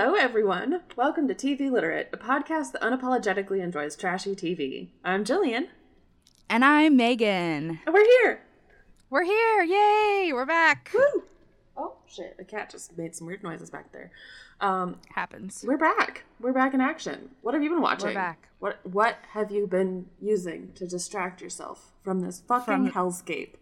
Hello, everyone. Welcome to TV Literate, a podcast that unapologetically enjoys trashy TV. I'm Jillian. And I'm Megan. And we're here. We're here. Yay. We're back. Woo! Oh, shit. A cat just made some weird noises back there. Um, Happens. we're back. We're back in action. What have you been watching? We're back. What What have you been using to distract yourself from this fucking From- hellscape?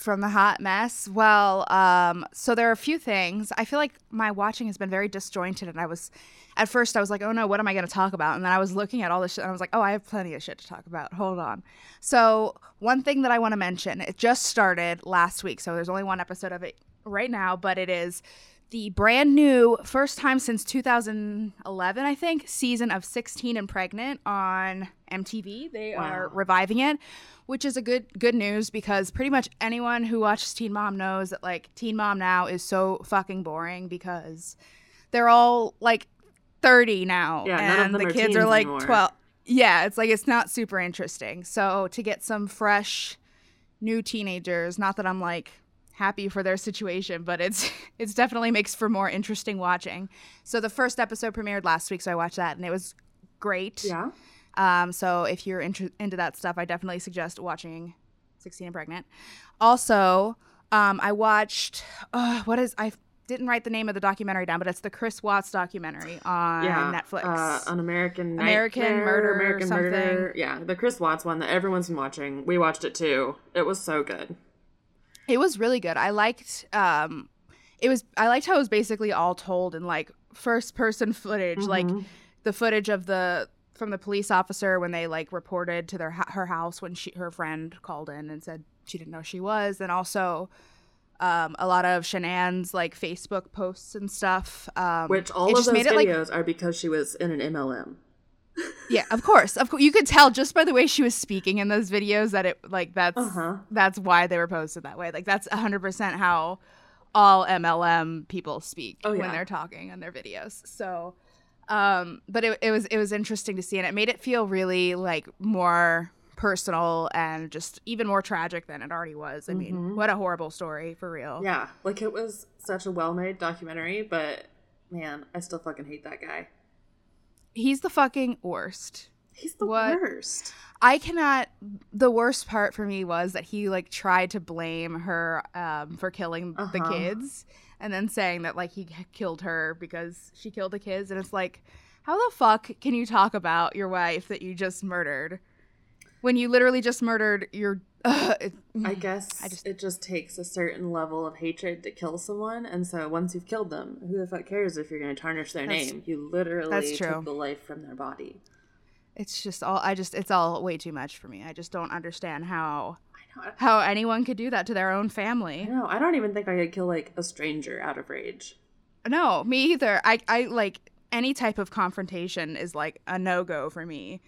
From the hot mess. Well, um, so there are a few things. I feel like my watching has been very disjointed, and I was, at first, I was like, oh no, what am I going to talk about? And then I was looking at all this shit, and I was like, oh, I have plenty of shit to talk about. Hold on. So, one thing that I want to mention, it just started last week, so there's only one episode of it right now, but it is the brand new, first time since 2011, I think, season of 16 and Pregnant on MTV. They are reviving it, which is a good good news because pretty much anyone who watches Teen Mom knows that like Teen Mom now is so fucking boring because they're all like 30 now Yeah, and the are kids are like anymore. 12. Yeah, it's like it's not super interesting. So to get some fresh new teenagers, not that I'm like happy for their situation, but it's it's definitely makes for more interesting watching. So the first episode premiered last week, so I watched that and it was great. Yeah. Um, so if you're inter- into that stuff, I definitely suggest watching 16 and Pregnant. Also, um, I watched uh, what is I didn't write the name of the documentary down, but it's the Chris Watts documentary on yeah. Netflix. Uh, an American American Nightmare, Murder American something. Murder. Yeah, the Chris Watts one that everyone's been watching. We watched it too. It was so good. It was really good. I liked um it was I liked how it was basically all told in like first person footage, like Mhm. the footage of the from the police officer when they like reported to their her house when she her friend called in and said she didn't know she was and also um, a lot of Shanann's like Facebook posts and stuff. Um, Which all of those made it, like- videos are because she was in an MLM. Yeah, of course, of course, you could tell just by the way she was speaking in those videos that it like that's Uh-huh. that's why they were posted that way. Like that's 100% how all MLM people speak Oh, yeah. when they're talking in their videos. So um but it, it was it was interesting to see and it made it feel really like more personal and just even more tragic than it already was. I mean, Mhm. what a horrible story for real. Yeah, like it was such a well-made documentary, but man, I still fucking hate that guy. He's the fucking worst. He's the What? worst. I cannot. The worst part for me was that he like tried to blame her um, for killing the Uh-huh. kids, and then saying that like he killed her because she killed the kids, and it's like, how the fuck can you talk about your wife that you just murdered when you literally just murdered your? Uh, it- I guess I just- it just takes a certain level of hatred to kill someone, and so once you've killed them, who the fuck cares if you're going to tarnish their name? You literally that's true. took the life from their body. it's just all. I just. It's all way too much for me. I just don't understand how how anyone could do that to their own family. know. I don't even think I could kill like a stranger out of rage. No, me either. I I like any type of confrontation is like a no go for me.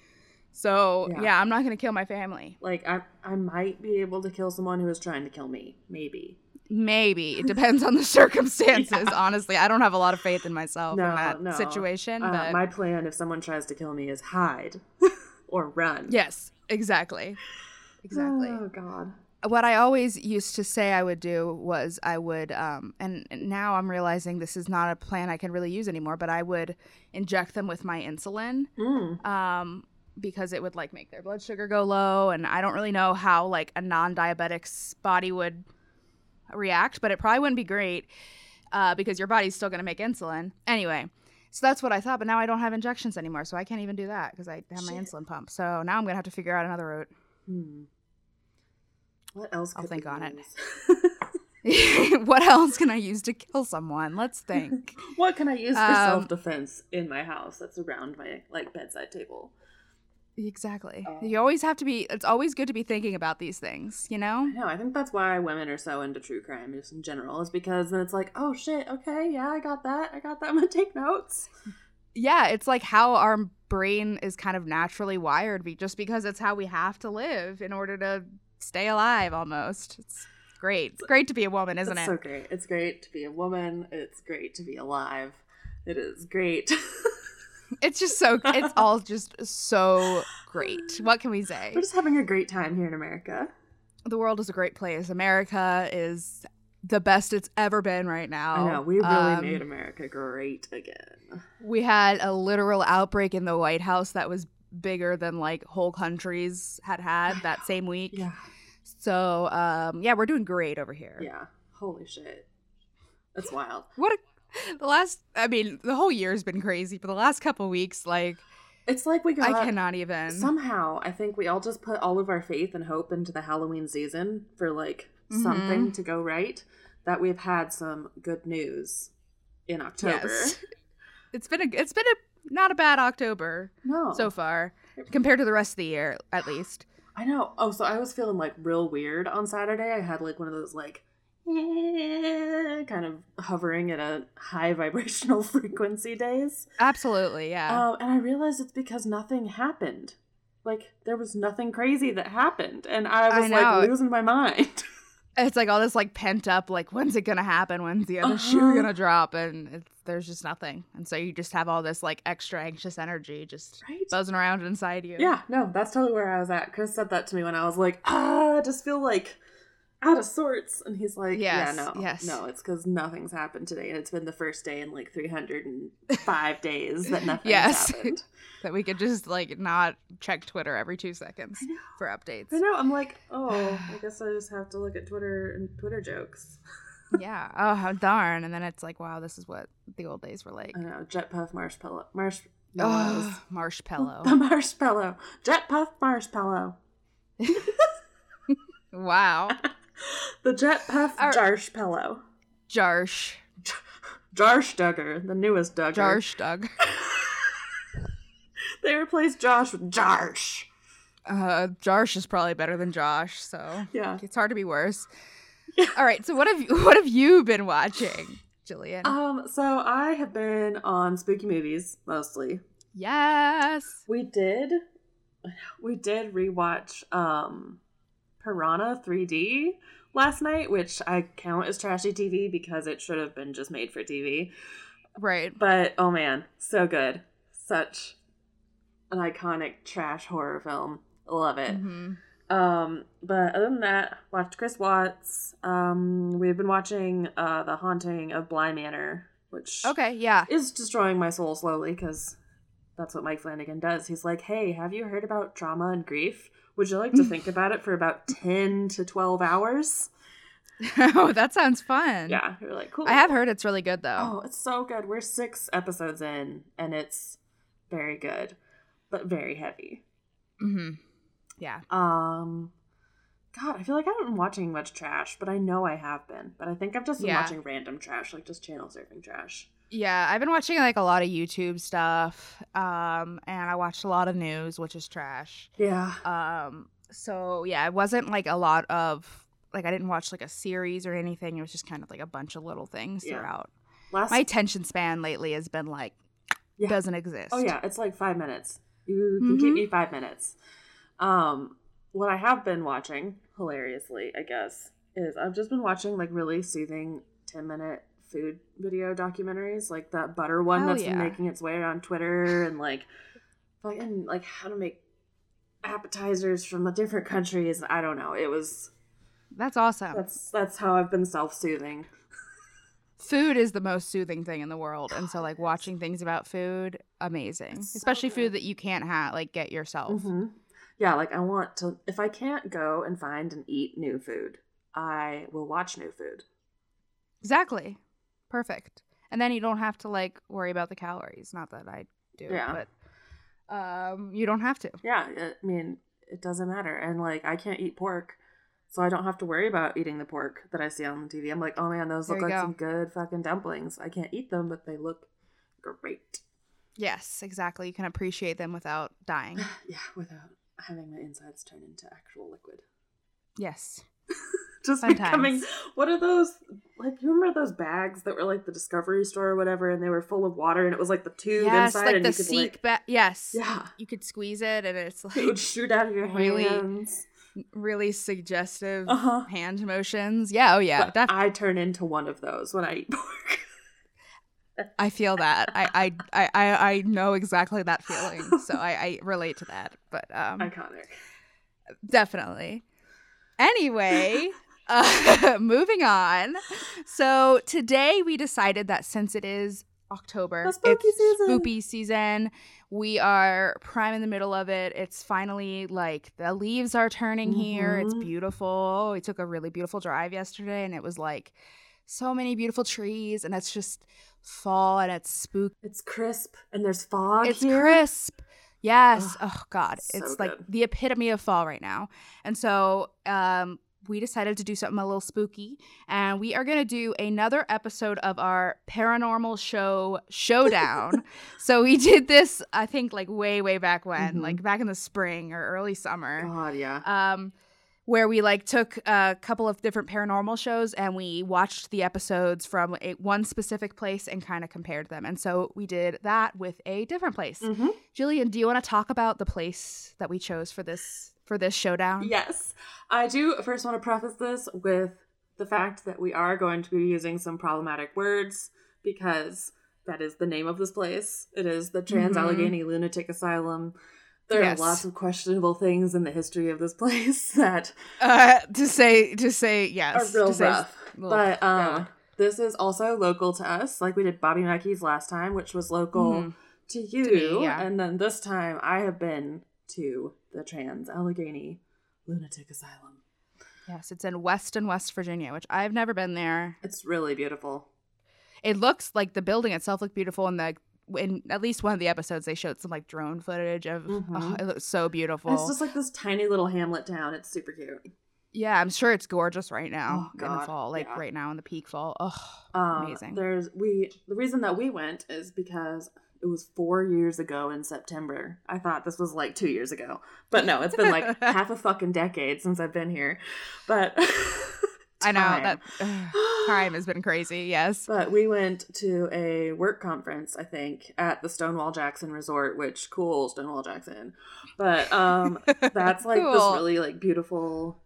So Yeah. yeah. I'm not gonna kill my family. Like I, I might be able to kill someone who is trying to kill me. Maybe. Maybe it depends on the circumstances. Honestly, I don't have a lot of faith in myself No, in that no. situation. Uh, but my plan, if someone tries to kill me, is hide or run. yes, exactly, exactly. Oh God. what I always used to say I would do was I would, um, and and now I'm realizing this is not a plan I can really use anymore. But I would inject them with my insulin. Mm. um, because it would like make their blood sugar go low and i don't really know how like a non-diabetic's body would react but it probably wouldn't be great uh, because your body's still going to make insulin anyway so that's what i thought but now i don't have injections anymore so i can't even do that because i have my Shit. insulin pump so now i'm going to have to figure out another route Hmm. What else? I'll think on it. what else can i use to kill someone let's think what can I use for Um, self defense in my house that's around my like bedside table? Exactly Oh. you always have to be it's always good to be thinking about these things you know No. I think that's why women are so into true crime, just in general, is because then it's like, oh shit, okay, yeah, I got that, I got that. I'm gonna take notes. yeah, it's like how our brain is kind of naturally wired, just because it's how we have to live in order to stay alive. Almost, it's great. It's great to be a woman, isn't it's it? so great. It's great to be a woman. It's great to be alive. It is great. It's just so. It's all just so great. What can we say? We're just having a great time here in America. The world is a great place. America is the best it's ever been right now. I know we really Um, made America great again. We had a literal outbreak in the White House that was bigger than like whole countries had had that same week. Yeah, So, um, yeah, we're doing great over here. yeah. Holy shit, that's wild. What a, the last, I mean, the whole year's been crazy, but the last couple weeks, like, It's like we got I cannot even. somehow. I think we all just put all of our faith and hope into the Halloween season for like Mhm. something to go right. That we've had some good news in October. Yes. It's been a, it's been a, not a bad October No, so far compared to the rest of the year, at least. I know. Oh, so I was feeling like real weird on Saturday. I had like one of those like kind of hovering at a high vibrational frequency days. Absolutely, yeah. Um, and I realized it's because nothing happened. Like there was nothing crazy that happened, and I I was know. like losing my mind. it's like all this like pent up, like when's it gonna happen? When's the other shoe Uh-huh. gonna drop? And it's, there's just nothing, and so you just have all this like extra anxious energy just right? buzzing around inside you. Yeah, no, that's totally where I was at. Chris said that to me when I was like, ah, I just feel like out of sorts. And he's like, Yes, yeah, no, yes. no, it's because nothing's happened today. And it's been the first day in like 305 days that nothing's Yes. happened. that we could just like not check Twitter every two seconds for updates. I know. I'm like, oh, I guess I just have to look at Twitter and Twitter jokes. yeah. Oh, how darn! And then it's like, wow, this is what the old days were like. I know. Jet puff marshmallow. Marsh. Oh, marshmallow. The marshmallow. Jet puff marshmallow. wow. The jet puff Ar- jarshpellow. Jarsh. Jarsh Duggar, the newest Duggar. Jarsh Doug. They replaced Josh with Jarsh. Uh, Jarsh is probably better than Josh, so Yeah. it's hard to be worse. All right, so what have you, what have you been watching, Jillian? Um, so I have been on spooky movies mostly. yes. We did we did rewatch um Piranha 3D last night, which I count as trashy TV because it should have been just made for TV. Right. But oh man, so good. Such an iconic trash horror film. Love it. hmm Um, but other than that, watched Chris Watts. Um, we've been watching uh The Haunting of Bly Manor, which Okay. Yeah. is destroying my soul slowly because that's what Mike Flanagan does. He's like, "Hey, have you heard about trauma and grief? Would you like to think about it for about ten to twelve hours?" oh, that sounds fun. Yeah, you're like, "Cool." I have heard it's really good though. Oh, it's so good. We're six episodes in, and it's very good, but very heavy. hmm Yeah. Um, God, I feel like I haven't been watching much trash, but I know I have been. But I think I've just been Yeah. watching random trash, like just channel surfing trash. Yeah, I've been watching like a lot of YouTube stuff, um, and I watched a lot of news, which is trash. Yeah. Um, so yeah, it wasn't like a lot of like I didn't watch like a series or anything. It was just kind of like a bunch of little things Yeah. throughout. Last. My attention span lately has been like Yeah. doesn't exist. oh yeah, it's like five minutes. You can keep Mhm. me five minutes. Um, what I have been watching, hilariously, I guess, is I've just been watching like really soothing ten minute food video documentaries, like that butter one Hell that's been making its way around Twitter, and like fucking like how to make appetizers from the different countries. I don't know. It was That's awesome. that's that's how I've been self soothing. food is the most soothing thing in the world, and so like watching things about food, amazing. So Especially good. food that you can't have like get yourself. hmm Yeah, like I want to. If I can't go and find and eat new food, I will watch new food. Exactly. Perfect. And then you don't have to like worry about the calories. Not that I do, Yeah. but um you don't have to. Yeah, I mean, it doesn't matter. And like, I can't eat pork, so I don't have to worry about eating the pork that I see on the TV. I'm like, oh man, those There look like go. some good fucking dumplings. I can't eat them, but they look great. Yes, exactly. You can appreciate them without dying. yeah, without having my insides turn into actual liquid. Yes. Just Fun becoming. times. What are those? Like, you remember those bags that were like the Discovery store or whatever, and they were full of water, and it was like the tube yes, inside, like and the you could seek like, ba- yes. yeah, You could squeeze it and it's like it would shoot out of your Really? hands. really suggestive Uh huh. hand motions. Yeah, oh yeah. Def- I turn into one of those when I eat pork. I feel that. I, I I I I know exactly that feeling. So I, I relate to that. But um Iconic. definitely. Anyway, Uh, moving on. So today we decided that since it is October, The spooky it's season. spooky season. We are prime in the middle of it. It's finally like the leaves are turning here. It's Mhm. beautiful. We took a really beautiful drive yesterday, and it was like so many beautiful trees, and it's just fall and it's spooky. It's crisp and there's fog It's here. crisp. Yes. Ugh, oh God. so it's like the epitome of fall right now. And so um we decided to do something a little spooky and we are going to do another episode of our paranormal show showdown. so we did this I think like way way back when, Mhm. like back in the spring or early summer God, yeah. um, where we like took a couple of different paranormal shows and we watched the episodes from a, one specific place and kind of compared them. And so we did that with a different place. hmm Jillian, do you want to talk about the place that we chose for this for this showdown? Yes. I do first want to preface this with the fact that we are going to be using some problematic words because that is the name of this place. It is the Trans Allegheny Lunatic Asylum. There Mm-hmm. Yes. are lots of questionable things in the history of this place that Uh, to say to say yes are real to say- rough. Ugh, But um, yeah. this is also local to us. Like we did Bobby Mackey's last time, which was local Mhm. to you. me, yeah. And then this time I have been to the Trans Allegheny Lunatic Asylum. yes, it's in Weston, West Virginia, which I've never been there. It's really beautiful. It looks like the building itself looked beautiful, and the in at least one of the episodes they showed some like drone footage of. Oh, Mhm. it looks so beautiful. And it's just like this tiny little hamlet town. It's super cute. Yeah, I'm sure it's gorgeous right now Oh, in the fall, like yeah. right now in the peak fall. Oh, Um, Amazing. There's we the reason that we went is because it was four years ago in September. I thought this was like two years ago, but no, it's been like half a fucking decade since I've been here. But I know that ugh, time has been crazy. Yes. But we went to a work conference, I think, at the Stonewall Jackson Resort, which cool Stonewall Jackson. But um that's like this really like beautiful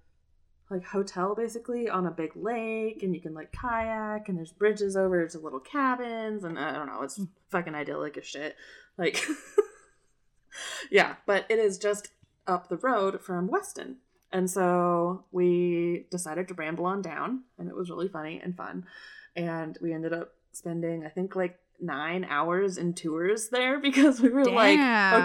like hotel basically on a big lake and you can like kayak and there's bridges over to little cabins and uh, I don't know, it's fucking idyllic as shit. Like Yeah, but it is just up the road from Weston. And so we decided to ramble on down and it was really funny and fun. And we ended up spending I think like 9 hours in tours there because we were like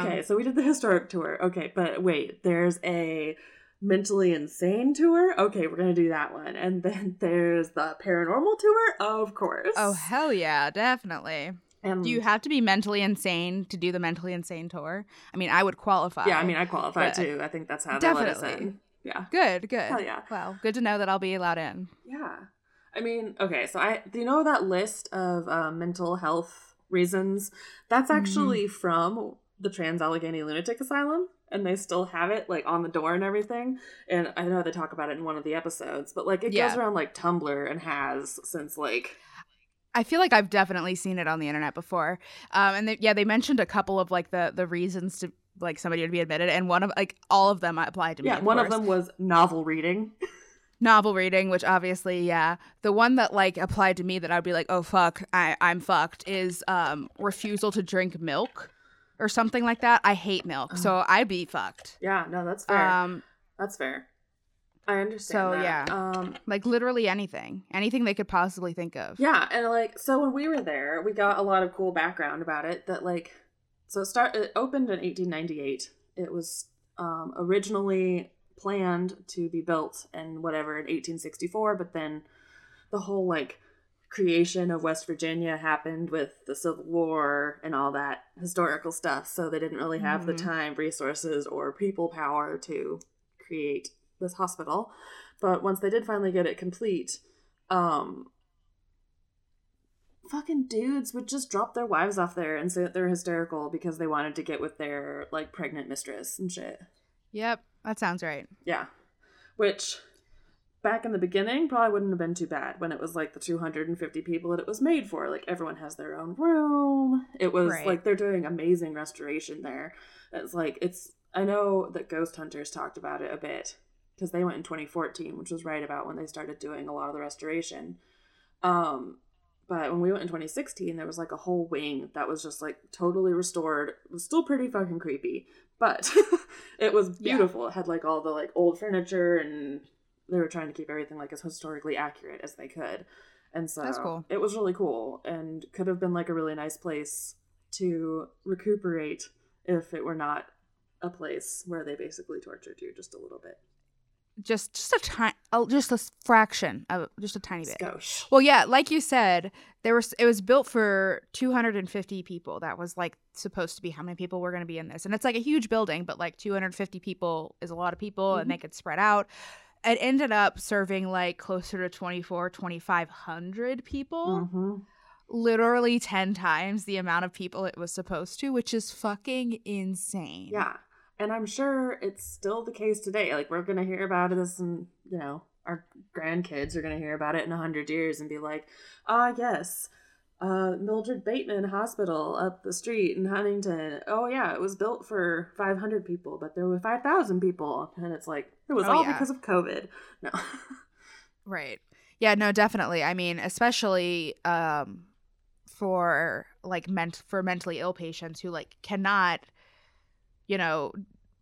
Okay, so we did the historic tour. Okay, but wait, there's a mentally insane tour. Okay, we're gonna do that one, and then there's the paranormal tour, of course. Oh hell yeah, definitely. and Do you have to be mentally insane to do the mentally insane tour? I mean, I would qualify. Yeah, I mean, I qualify too. I think that's how they let us Definitely. in. Yeah, good, good. Hell yeah. Well, good to know that I'll be allowed in. yeah. I mean, okay, so I do you know that list of uh, mental health reasons? That's Mhm. actually from the Trans Allegheny Lunatic Asylum, and they still have it like on the door and everything. And I know they talk about it in one of the episodes, but like it Yeah. goes around like Tumblr and has since like I feel like I've definitely seen it on the internet before. Um, and they, yeah, they mentioned a couple of like the the reasons to like somebody would be admitted, and one of like all of them applied to me. yeah, one of them was novel reading. novel reading, which obviously, yeah, the one that like applied to me that I'd be like, oh fuck, I I'm fucked is um refusal to drink milk or something like that. I hate milk, so I'd be fucked. Yeah, no, that's fair. Um, that's fair. I understand. So, that. yeah. Um, like literally anything, anything they could possibly think of. Yeah, and like so when we were there, we got a lot of cool background about it. That like, so it start it opened in 1898. It was um, originally planned to be built in whatever in 1864, but then the whole like creation of West Virginia happened with the Civil War and all that historical stuff. So they didn't really have the Mhm. time, resources, or people power to create this hospital. But once they did finally get it complete, um, fucking dudes would just drop their wives off there and say that they're hysterical because they wanted to get with their like pregnant mistress and shit. Yep, that sounds right. Yeah. Which back in the beginning probably wouldn't have been too bad when it was like the 250 people that it was made for. Like everyone has their own room. It was Right. like they're doing amazing restoration there. It's like it's I know that Ghost Hunters talked about it a bit because they went in 2014, which was right about when they started doing a lot of the restoration. Um but when we went in 2016, there was like a whole wing that was just like totally restored. It was still pretty fucking creepy, but it was Yeah. beautiful. It had like all the like old furniture and they were trying to keep everything like as historically accurate as they could. And so cool. it was really cool and could have been like a really nice place to recuperate if it were not a place where they basically tortured you just a little bit. Just just a tiny, just a fraction of just a tiny bit. Skosh. Well, yeah, like you said, there was it was built for 250 people. That was like supposed to be how many people were going to be in this. And it's like a huge building, but like 250 people is a lot of people Mhm. and they could spread out. It ended up serving like closer to 24 2500 people. hmm Literally 10 times the amount of people it was supposed to, which is fucking insane. Yeah. And I'm sure it's still the case today. Like we're gonna hear about this and you know, our grandkids are gonna hear about it in a hundred years and be like, ah yes. Uh, Mildred Bateman Hospital up the street in Huntington. Oh yeah, it was built for 500 people, but there were 5,000 people, and it's like it was Oh, all yeah. because of COVID. No, Right. Yeah, no, definitely. I mean, especially um for like ment for mentally ill patients who like cannot you know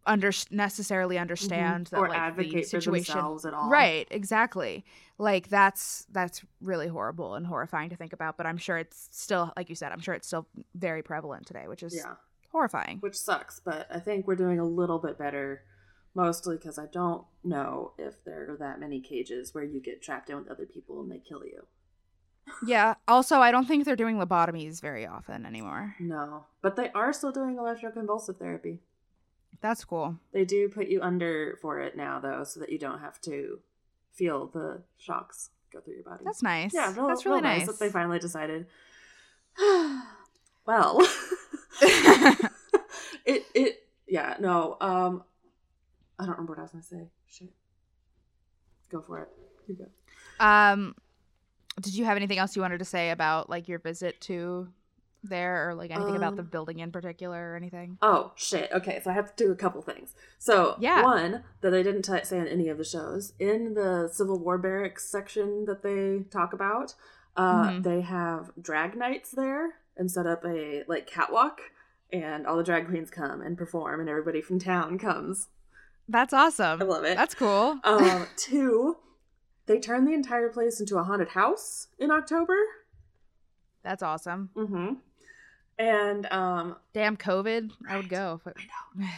under necessarily understand Mm-hmm. or like advocate the for situation themselves at all. Right, exactly. Like that's that's really horrible and horrifying to think about, but I'm sure it's still like you said, I'm sure it's still very prevalent today, which is Yeah. horrifying. which sucks but i think we're doing a little bit better mostly because i don't know if there are that many cages where you get trapped in with other people and they kill you Yeah. Also, I don't think they're doing lobotomies very often anymore. no but they are still doing electroconvulsive therapy That's cool. they do put you under for it now though so that you don't have to feel the shocks go through your body. That's nice. yeah real, that's really real nice. that they finally decided. Well. It it yeah no um i don't remember what i was gonna say. Shit. Go for it. You go. Um, did you have anything else you wanted to say about like your visit to there, or like anything about the Um, building in particular, or anything? oh shit okay so i have to do a couple things so Yeah. one that they didn't t- say on any of the shows in the civil war barracks section that they talk about uh Mhm. they have drag nights there and set up a like catwalk and all the drag queens come and perform and everybody from town comes That's awesome. i love it That's cool. um two they turn the entire place into a haunted house in october That's awesome. mm-hmm and um Damn COVID, I would go. I it-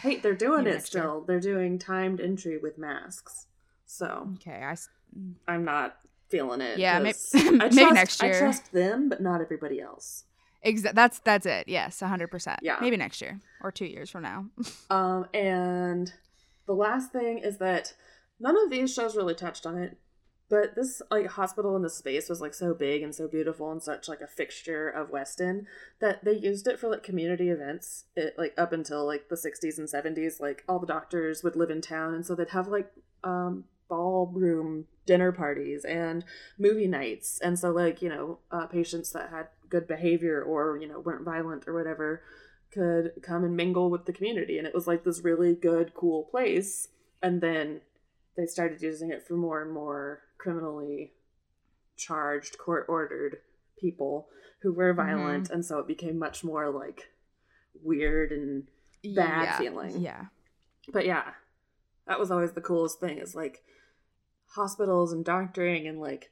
hey they're doing it year. still they're doing timed entry with masks so Okay, I I'm not feeling it Yeah, I maybe trust- next i year. trust them but not everybody else Exa- that's that's it. Yes, hundred percent. Yeah. Maybe next year or two years from now. Um, and the last thing is that none of these shows really touched on it, but this like hospital in the space was like so big and so beautiful and such like a fixture of Weston that they used it for like community events. It like up until like the '60s and '70s, like all the doctors would live in town, and so they'd have like um ballroom dinner parties and movie nights. And so like you know uh, patients that had good behavior or you know weren't violent or whatever could come and mingle with the community. And it was like this really good cool place. And then they started using it for more and more criminally charged court ordered people who were violent and so it became much more like weird and Bad yeah. feeling. Yeah. but yeah that was always the coolest thing is like hospitals and doctoring and like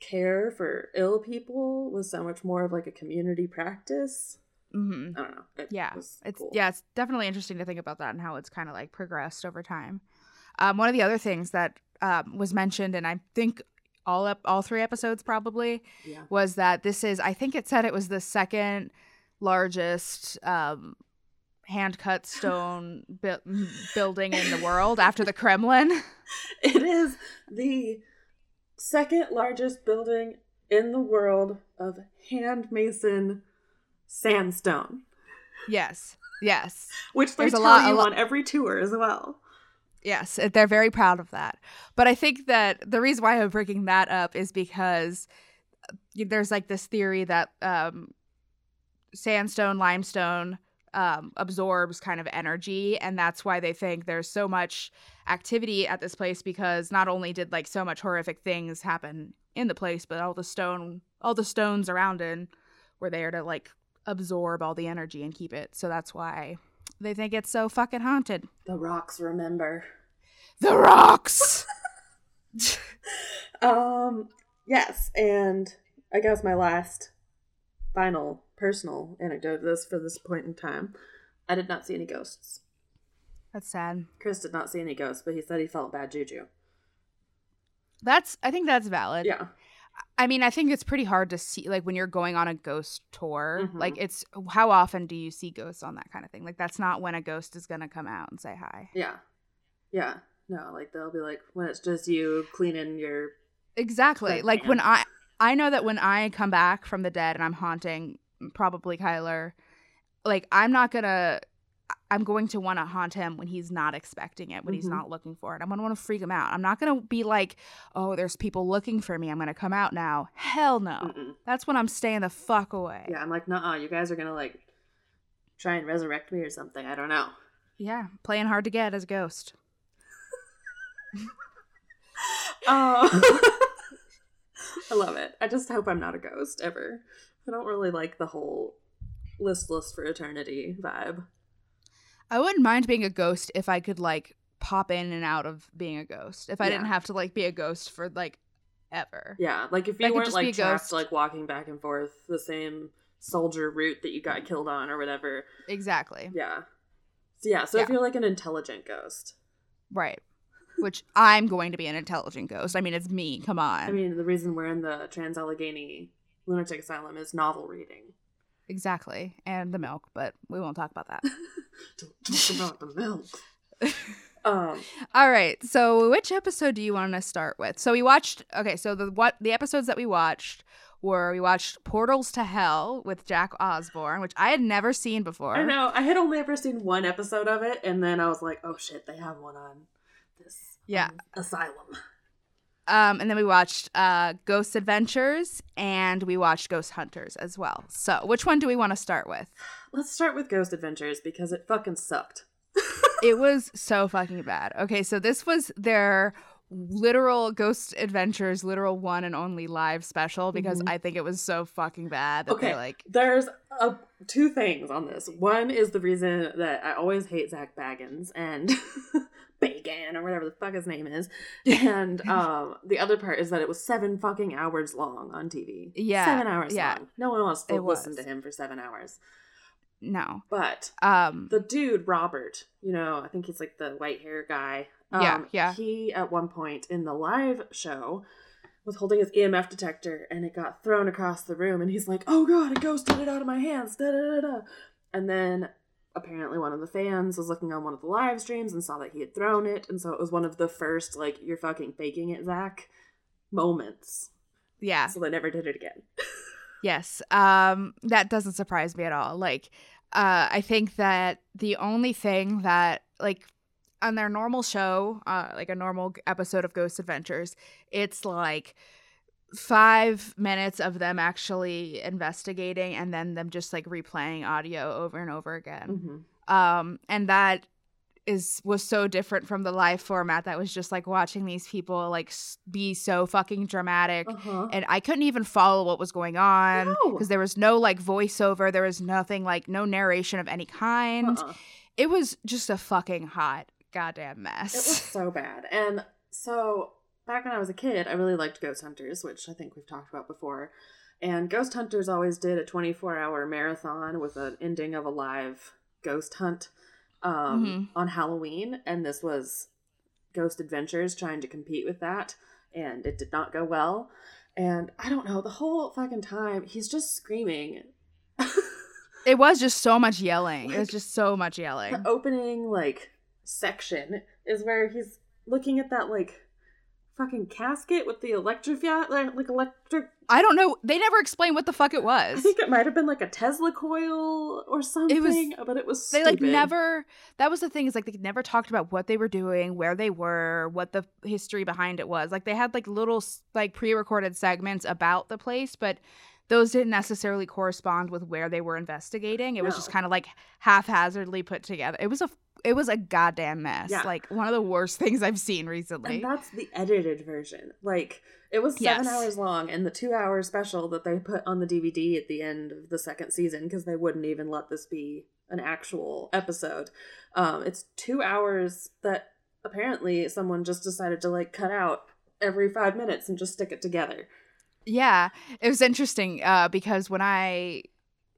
care for ill people was so much more of like a community practice Mm-hmm. i don't know it Yeah, it's cool. yeah, it's definitely interesting to think about that and how it's kind of like progressed over time. Um, one of the other things that um, was mentioned, and I think all up all three episodes probably yeah was that this is I think it said it was the second largest um, hand cut stone bu- building in the world after the Kremlin. It is the second largest building in the world of hand mason sandstone, yes, yes, which they There's a tell lot- a you on every tour as well. Yes. They're very proud of that. But I think that the reason why I'm bringing that up is because uh, there's like this theory that um, sandstone, limestone um, absorbs kind of energy, and that's why they think there's so much activity at this place because not only did like so much horrific things happen in the place, but all the stone, all the stones around it were there to like absorb all the energy and keep it. So that's why they think it's so fucking haunted. The rocks remember. The rocks. Um, yes, and I guess my last final personal anecdote of this for this point in time. I did not see any ghosts. That's sad. Chris did not see any ghosts, but he said he felt bad juju. That's I think that's valid. Yeah. I mean, I think it's pretty hard to see like when you're going on a ghost tour. Mhm. Like it's how often do you see ghosts on that kind of thing? Like that's not when a ghost is going to come out and say hi. Yeah. Yeah. No, like they'll be like when it's just you cleaning your Exactly. Like when I I know that when I come back from the dead and I'm haunting probably Kyler, like I'm not gonna I'm going to want to haunt him when he's not expecting it, when he's Mhm. not looking for it. I'm gonna want to freak him out. I'm not gonna be like, oh, there's people looking for me. I'm gonna come out now. Hell no. Mm-mm. That's when I'm staying the fuck away. Yeah, I'm like, nah, you guys are gonna like try and resurrect me or something. I don't know. Yeah, playing hard to get as a ghost. Oh, I love it. I just hope I'm not a ghost ever. I don't really like the whole listless for eternity vibe. I wouldn't mind being a ghost if I could like pop in and out of being a ghost. If I didn't have to like be a ghost for like ever. Yeah, like if I you could weren't like trapped, ghost. like walking back and forth the same soldier route that you got killed on or whatever. Exactly. Yeah. So, yeah, so if you're like an intelligent ghost, Right. Which I'm going to be an intelligent ghost. I mean, it's me. Come on. I mean, the reason we're in the Trans Allegheny Lunatic Asylum is novel reading. Exactly. And the milk, but we won't talk about that. Don't talk about the milk. Um, All right. So, which episode do you want to start with? So, we watched Okay, so the what the episodes that we watched were we watched Portals to Hell with Jack Osbourne, which I had never seen before. I know. I had only ever seen one episode of it, and then I was like, "Oh shit, they have one on this Yeah. um, asylum." Um, and then we watched uh, Ghost Adventures and we watched Ghost Hunters as well. So, which one do we want to start with? Let's start with Ghost Adventures because it fucking sucked. it was so fucking bad. Okay, so this was their literal Ghost Adventures, literal one and only live special because Mhm. I think it was so fucking bad that Okay, like. there's uh, two things on this. One is the reason that I always hate Zach Baggins and Bacon or whatever the fuck his name is, and um, the other part is that it was seven fucking hours long on TV. Yeah, seven hours yeah. long. No one wants to It listen was. to him for seven hours. No. But Um. the dude Robert, you know, I think he's like the white hair guy. Yeah, Um, yeah. He at one point in the live show was holding his EMF detector, and it got thrown across the room, and he's like, "Oh god, a ghost took it out of my hands!" Da da da da. And then apparently one of the fans was looking on one of the live streams and saw that he had thrown it, and so it was one of the first like "you're fucking faking it, Zach" moments. Yeah. So they never did it again. Yes. Um that doesn't surprise me at all. Like uh I think that the only thing that like on their normal show, uh like a normal episode of Ghost Adventures, it's like 5 minutes of them actually investigating and then them just like replaying audio over and over again. Mhm. Um and that is was so different from the live format that was just like watching these people like s- be so fucking dramatic Uh-huh. and I couldn't even follow what was going on No. because there was no like voiceover, there was nothing like no narration of any kind. Uh-uh. It was just a fucking hot goddamn mess. It was so bad. And so back when I was a kid, I really liked Ghost Hunters, which I think we've talked about before. And Ghost Hunters always did a 24 hour marathon with an ending of a live ghost hunt um, Mhm. on Halloween. And this was Ghost Adventures trying to compete with that. And it did not go well. And I don't know, the whole fucking time, he's just screaming. It was just so much yelling. it was just so much yelling. the opening like section is where he's looking at that like fucking casket with the electric like, like electric I don't know. They never explained what the fuck it was. I think it might have been like a Tesla coil or something, it was, but it was They like never that was the thing is like they never talked about what they were doing, where they were, what the history behind it was. Like they had like little like pre-recorded segments about the place, but those didn't necessarily correspond with where they were investigating. It was just kind of like haphazardly put together. It was a it was a goddamn mess. Yeah. Like one of the worst things I've seen recently. And that's the edited version. Like it was seven Yes. hours long, and the two-hour special that they put on the DVD at the end of the second season because they wouldn't even let this be an actual episode. Um, it's two hours that apparently someone just decided to like cut out every five minutes and just stick it together. Yeah, it was interesting uh, because when I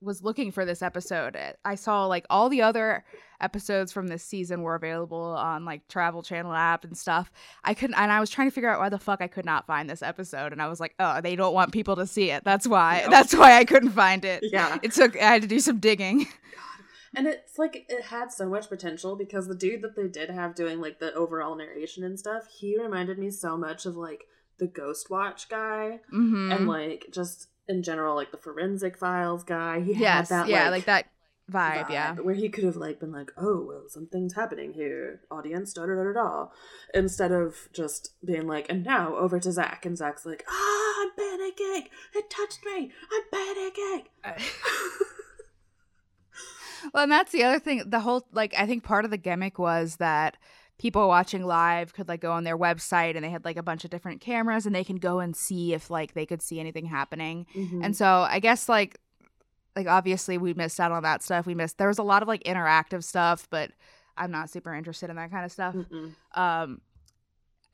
was looking for this episode, I saw like all the other episodes from this season were available on like Travel Channel app and stuff. I couldn't, and I was trying to figure out why the fuck I could not find this episode, and I was like, oh, they don't want people to see it. That's why. Yep. That's why I couldn't find it. Yeah. It took. I had to do some digging. And it's like it had so much potential because the dude that they did have doing like the overall narration and stuff, he reminded me so much of like the Ghost Watch guy Mm-hmm. and like just in general like the forensic files guy. He yes, had that yeah, like, like, that vibe. Yeah. where he could have like been like, "Oh, well, something's happening here, audience." Da da da da da. Instead of just being like, "And now over to Zach," and Zach's like, "Ah, I'm panicking. It touched me. I'm panicking." Well, and that's the other thing. The whole like I think part of the gimmick was that people watching live could like go on their website and they had like a bunch of different cameras and they can go and see if like they could see anything happening. Mhm. And so I guess like like obviously we missed out on that stuff. We missed there was a lot of like interactive stuff, but I'm not super interested in that kind of stuff. Mm-mm. Um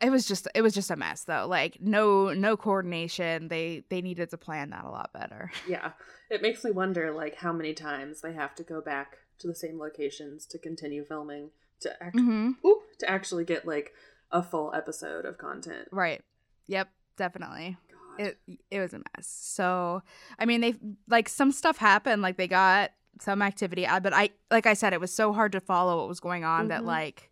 it was just it was just a mess though. Like no no coordination. They they needed to plan that a lot better. Yeah, it makes me wonder like how many times they have to go back to the same locations to continue filming to act- Mm-hmm. Ooh, to actually get like a full episode of content. Right. Yep, definitely. God. it it was a mess. So I mean, they like some stuff happened, like they got some activity, uh, but I like I said, it was so hard to follow what was going on that Mhm. like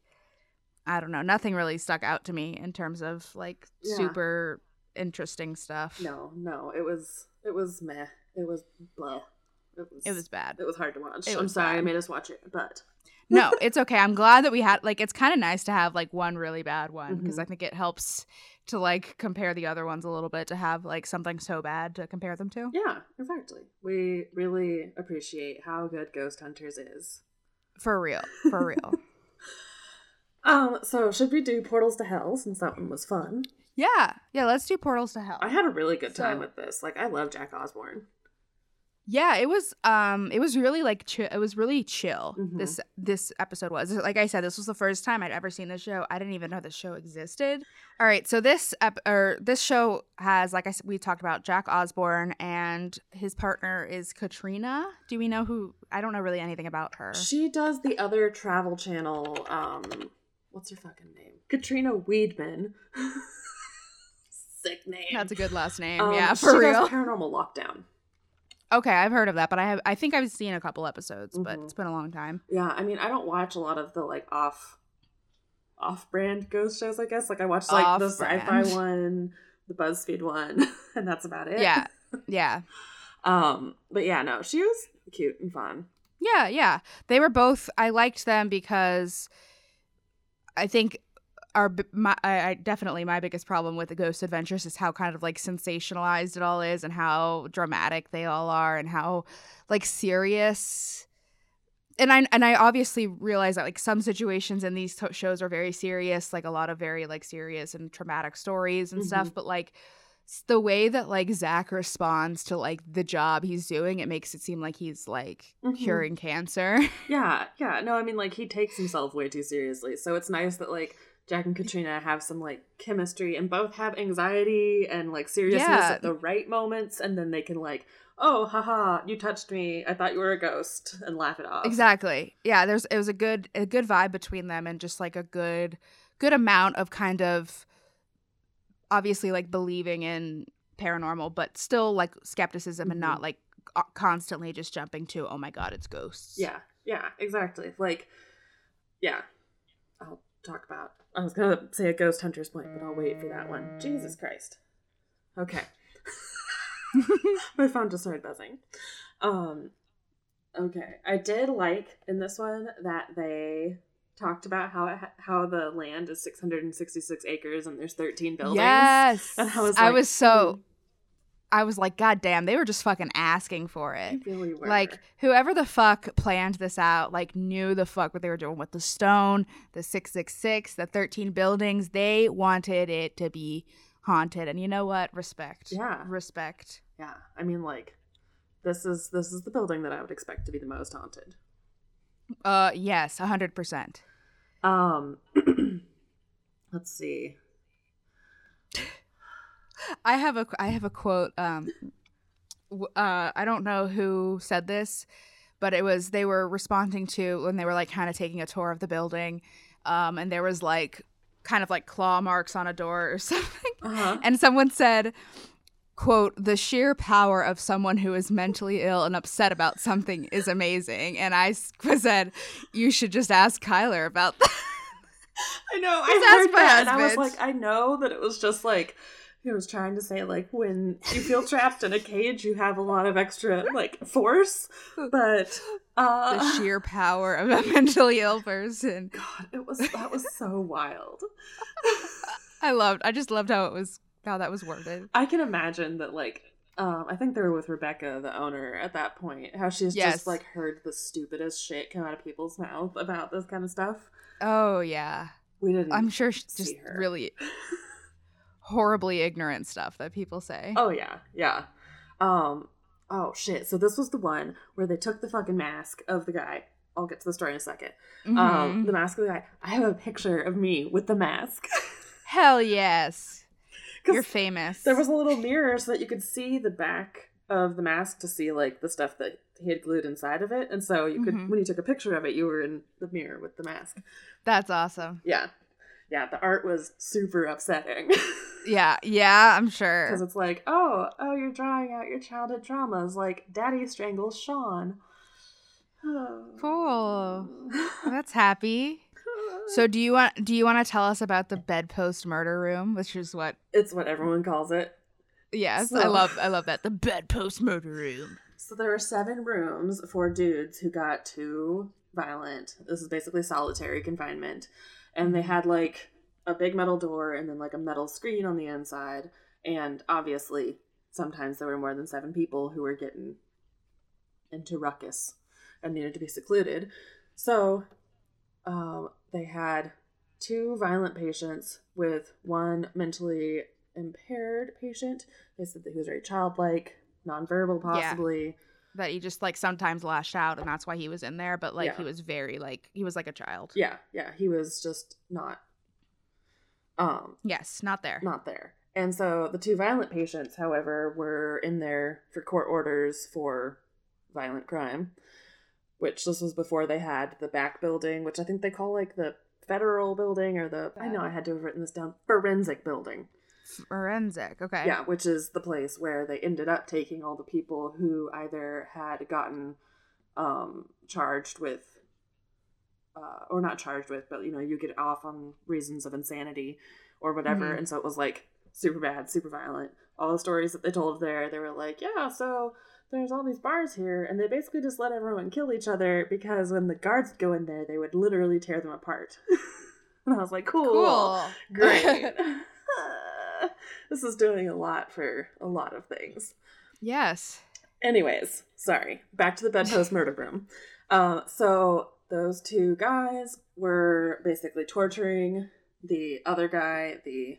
I don't know, nothing really stuck out to me in terms of like Yeah. super interesting stuff. no, no, it was it was meh. It was blah. It was It was bad. it was hard to watch. I'm sorry I made us watch it, but no, it's okay. I'm glad that we had like it's kind of nice to have like one really bad one because Mhm. I think it helps to like compare the other ones a little bit to have like something so bad to compare them to. yeah, exactly. We really appreciate how good Ghost Hunters is. For real. For real. Um, so should we do Portals to Hell since that one was fun? yeah. Yeah, let's do Portals to Hell. I had a really good time So- with this. Like I love Jack Osbourne. Yeah, it was um it was really like chill it was really chill. Mhm. This this episode was. Like I said this was the first time I'd ever seen the show. I didn't even know the show existed. All right, so this ep- or this show has like I said we talked about Jack Osbourne and his partner is Katrina. Do we know who I don't know really anything about her. She does the other travel channel. Um, what's her fucking name? Katrina Weidman. Sick name. That's a good last name. Um, yeah, she for does real. Paranormal Lockdown. Okay, I've heard of that, but I have I think I've seen a couple episodes, but Mhm. it's been a long time. Yeah, I mean, I don't watch a lot of the like off, off-brand ghost shows. I guess like I watch like the sci-fi one, the BuzzFeed one, and that's about it. Yeah. Yeah. Um, but yeah, no, she was cute and fun. Yeah, yeah. They were both. I liked them because I think our my I, I definitely my biggest problem with the Ghost Adventures is how kind of like sensationalized it all is and how dramatic they all are and how like serious. And I and I obviously realize that like some situations in these to- shows are very serious, like a lot of very like serious and traumatic stories and stuff. But like the way that like Zach responds to like the job he's doing, it makes it seem like he's like Mhm. curing cancer. Yeah, yeah. No, I mean, like, he takes himself way too seriously. So it's nice that, like, Jack and Katrina have some, like, chemistry and both have anxiety and, like, seriousness Yeah. at the right moments. And then they can, like, oh, haha, you touched me. I thought you were a ghost and laugh it off. exactly. Yeah, there's it was a good a good vibe between them and just like a good good amount of kind of obviously like believing in paranormal but still like skepticism and not like uh, constantly just jumping to oh my god it's ghosts. Yeah, yeah, exactly. Like, yeah. I'll talk about. I was going to say a ghost hunter's point, but I'll wait for that one. Jesus Christ. Okay. My phone just started buzzing. Um okay. I did like in this one that they talked about how it, ha- how the land is 666 acres and there's 13 buildings. Yes. And I was I was so "Hmm, I was like god damn, they were just fucking asking for it. really. Like whoever the fuck planned this out, like knew the fuck what they were doing with the stone, the six six six, the thirteen buildings. They wanted it to be haunted, and you know what? Respect. Yeah. respect. yeah. I mean like this is this is the building that I would expect to be the most haunted. Uh, yes, a hundred percent. Um let's see. I have a I have a quote. Um, uh, I don't know who said this, but it was they were responding to when they were like kind of taking a tour of the building, um, and there was like kind of like claw marks on a door or something, Uh-huh. and someone said. Quote, the sheer power of someone who is mentally ill and upset about something is amazing. And I said, you should just ask Kyler about that. I know. I heard that, and I was like, I know that it was just like he was trying to say like when you feel trapped in a cage, you have a lot of extra like force, but uh, the sheer power of a mentally ill person. God, it was that was so wild. I loved. I just loved how it was. How that was worded. I can imagine that like. Um, I think they were with Rebecca, the owner, at that point. How she's Yes. just like heard the stupidest shit come out of people's mouth about this kind of stuff. Oh yeah, We didn't. I'm sure she's just her. really horribly ignorant stuff that people say. Oh yeah, yeah. Um. Oh shit. So this was the one where they took the fucking mask of the guy. I'll get to the story in a 2nd Um, Mhm. the mask of the guy. I have a picture of me with the mask. Hell yes. you're famous. there was a little mirror so that you could see the back of the mask to see like the stuff that he had glued inside of it, and so you could Mhm. when you took a picture of it, you were in the mirror with the mask. That's awesome. Yeah, yeah. The art was super upsetting. Yeah, yeah, I'm sure. because it's like, oh, oh, you're drawing out your childhood traumas, like Daddy strangles Sean. Cool. That's happy. So do you want do you want to tell us about the bedpost murder room, which is what? it's what everyone calls it. Yes, I love I love that the bedpost murder room. So there were seven rooms for dudes who got too violent. This is basically solitary confinement, and they had like a big metal door and then like a metal screen on the inside. And obviously, sometimes there were more than seven people who were getting into ruckus and needed to be secluded. So um, they had two violent patients with one mentally impaired patient. They said that he was very childlike, nonverbal, possibly. That he just like sometimes lashed out, and that's why he was in there. But like Yeah. he was very like he was like a child. Yeah, yeah, he was just not, um, Yes, not there. not there. And so the two violent patients, however, were in there for court orders for violent crime, which this was before they had the back building, which I think they call like the federal building or the I know I had to have written this down forensic building. Forensic. Okay. Yeah, which is the place where they ended up taking all the people who either had gotten um, charged with, uh, or not charged with, but you know, you get off on reasons of insanity or whatever. Mhm. And so it was like super bad, super violent. All the stories that they told there, they were like, yeah, so there's all these bars here, and they basically just let everyone kill each other because when the guards would go in there, they would literally tear them apart. and I was like, cool. Cool. Great. this is doing a lot for a lot of things. yes. Anyways, sorry. Back to the bedpost murder room. Uh, so those two guys were basically torturing the other guy, the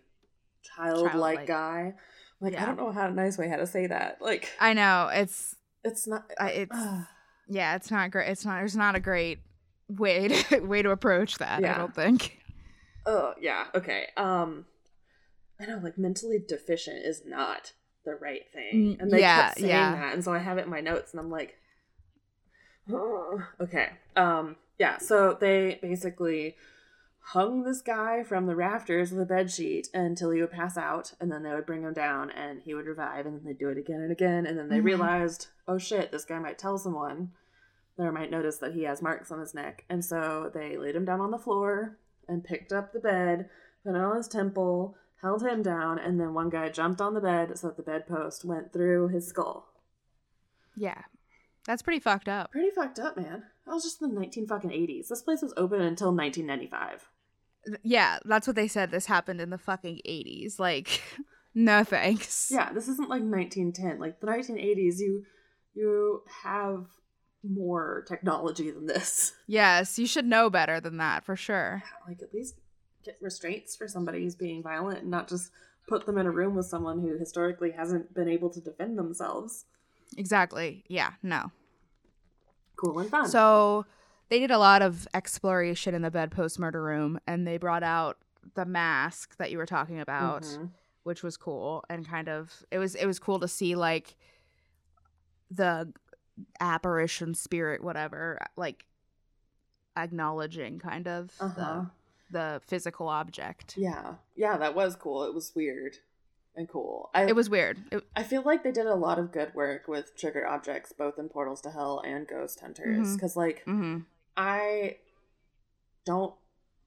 childlike, Childlike. guy. Like I don't know how nice way how to say that. Like I know it's it's not. I- it's- yeah, it's not great. It's not. There's not a great way to way to approach that. Yeah. I don't think. Oh yeah, okay. Um I know like mentally deficient is not the right thing. Mm, And they yeah, kept saying yeah. that and so I have it in my notes and I'm like "Oh, okay. Um yeah, so they basically hung this guy from the rafters with a bed sheet until he would pass out and then they would bring him down and he would revive and then they'd do it again and again and then they Mhm. realized, oh shit, this guy might tell someone. They might notice that he has marks on his neck. And so they laid him down on the floor and picked up the bed, put it on his temple, held him down, and then one guy jumped on the bed so that the bedpost went through his skull. Yeah, that's pretty fucked up. Pretty fucked up, man. That was just in the 19 fucking 80s. This place was open until 1995. Yeah, that's what they said. This happened in the fucking eighties. Like, no thanks. Yeah, this isn't like 1910. Like the 1980s, you you have more technology than this. Yes, you should know better than that for sure. Like at least get restraints for somebody who's being violent and not just put them in a room with someone who historically hasn't been able to defend themselves. Exactly. Yeah. No. Cool and fun. So they did a lot of exploration in the bedpost murder room, and they brought out the mask that you were talking about, Mhm. which was cool and kind of it was it was cool to see like the apparition spirit whatever like acknowledging kind of Uh-huh. the the physical object. Yeah. Yeah, that was cool. It was weird and cool. I It was weird. It, I feel like they did a lot of good work with triggered objects both in Portals to Hell and Ghost Hunters Mhm. cuz like hmm I don't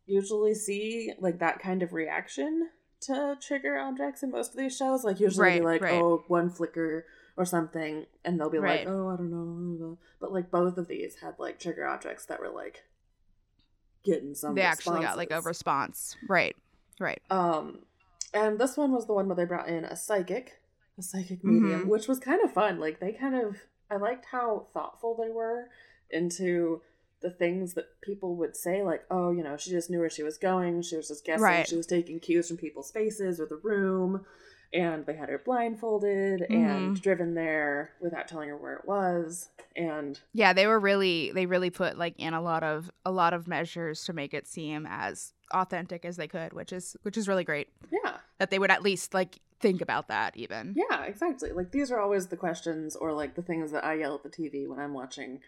usually see like that kind of reaction to trigger objects in most of these shows. Like usually Right, be like, right. oh, one flicker or something, and they'll be Right. like, oh, I don't know. But like both of these had like trigger objects that were like getting some. They actually got like a response. Right. Right. Um, and this one was the one where they brought in a psychic, a psychic medium, Mhm. which was kind of fun. Like they kind of, I liked how thoughtful they were into the things that people would say, like, oh, you know, she just knew where she was going. She was just guessing. Right. She was taking cues from people's faces or the room. And they had her blindfolded and Mhm. driven there without telling her where it was. And Yeah, they were really they really put like in a lot of a lot of measures to make it seem as authentic as they could, which is which is really great. yeah, That they would at least like think about that even. Yeah, exactly. Like these are always the questions or like the things that I yell at the TV when I'm watching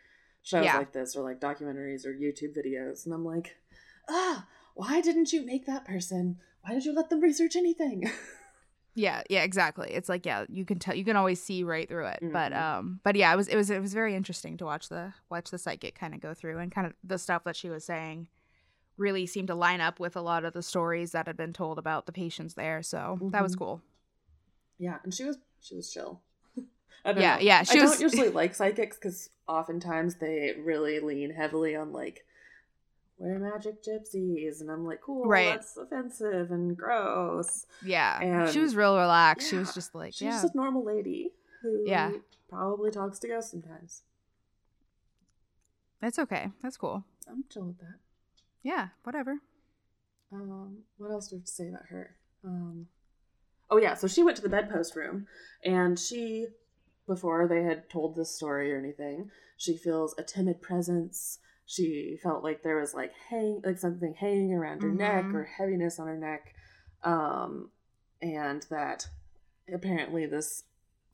shows Yeah. like this or like documentaries or YouTube videos and I'm like, "Ah, why didn't you make that person? Why did you let them research anything?" Yeah, yeah, exactly. It's like yeah, you can tell you can always see right through it. But Mhm. um but yeah, it was it was it was very interesting to watch the watch the psychic kind of go through and kind of the stuff that she was saying really seemed to line up with a lot of the stories that had been told about the patients there. So that was Mhm. cool. yeah, and she was she was chill. I don't Yeah, know. yeah, she I was- don't usually like psychics cuz oftentimes they really lean heavily on like we're magic gypsies and I'm like, "Cool, Right. that's offensive and gross." Yeah. and she was real relaxed. She was just like, She's yeah. just a normal lady who Yeah. probably talks to ghosts sometimes. That's okay. That's cool. I'm chill with that. Yeah, whatever. Um, what else do we have to say about her? Um, oh yeah, so she went to the bedpost room, and she, before they had told this story or anything, she feels a timid presence. She felt like there was like hang, like something hanging around her neck Mhm. or heaviness on her neck, um, and that apparently this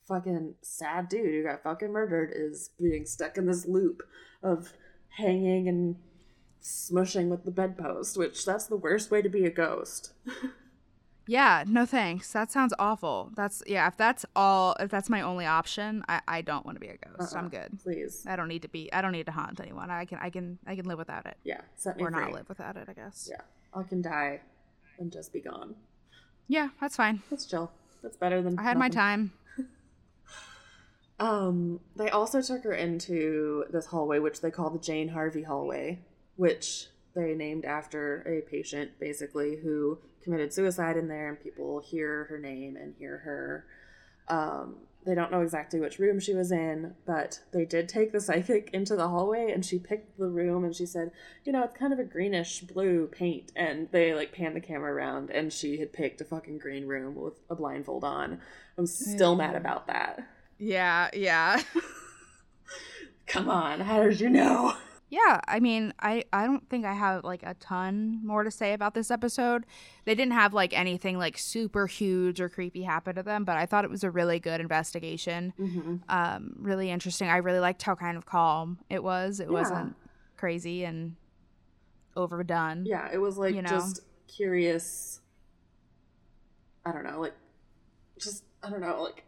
fucking sad dude who got fucking murdered is being stuck in this loop of hanging and smushing with the bedpost, which that's the worst way to be a ghost. Yeah, no thanks. That sounds awful. That's yeah, if that's all if that's my only option, I, I don't want to be a ghost. I'm Uh-uh. good. Please. I don't need to be I don't need to haunt anyone. I can I can I can live without it. Yeah, set me Or free. not live without it, I guess. Yeah, I can die and just be gone. Yeah, that's fine. That's chill. That's better than I had my time. Um, they also took her into this hallway, which they call the Jane Harvey hallway, which they named after a patient, basically, who committed suicide in there, and people hear her name and hear her. Um, they don't know exactly which room she was in, but they did take the psychic into the hallway, and she picked the room, and she said, "You know, it's kind of a greenish blue paint." And they like panned the camera around, and she had picked a fucking green room with a blindfold on. I'm still mad Mm. about that. Yeah, yeah. Come on, how did you know? Yeah, I mean, I I don't think I have like a ton more to say about this episode. They didn't have like anything like super huge or creepy happen to them, but I thought it was a really good investigation. Mm-hmm. Um, really interesting. I really liked how kind of calm it was. It Yeah. wasn't crazy and overdone. Yeah, it was like You know? just curious. I don't know, like just I don't know, like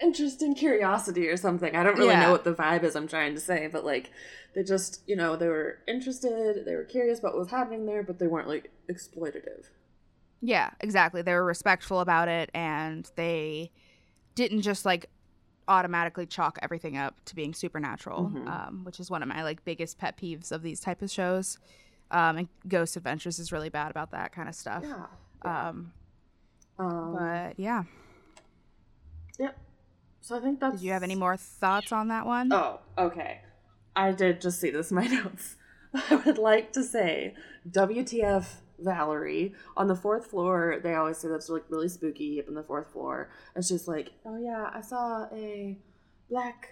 interesting curiosity or something. I don't really Yeah. know what the vibe is I'm trying to say, but like they just, you know, they were interested, they were curious about what was happening there, but they weren't like exploitative. Yeah, exactly. They were respectful about it and they didn't just like automatically chalk everything up to being supernatural, Mhm. um, which is one of my like biggest pet peeves of these type of shows. Um, and Ghost Adventures is really bad about that kind of stuff. Yeah. yeah. Um, Um, but yeah, yep. So I think that's did you have any more thoughts on that one? Oh, okay. I did just see this in my notes. I would like to say WTF Valerie on the fourth floor. They always say that's like really spooky up in the fourth floor. And she's like, "Oh yeah, I saw a black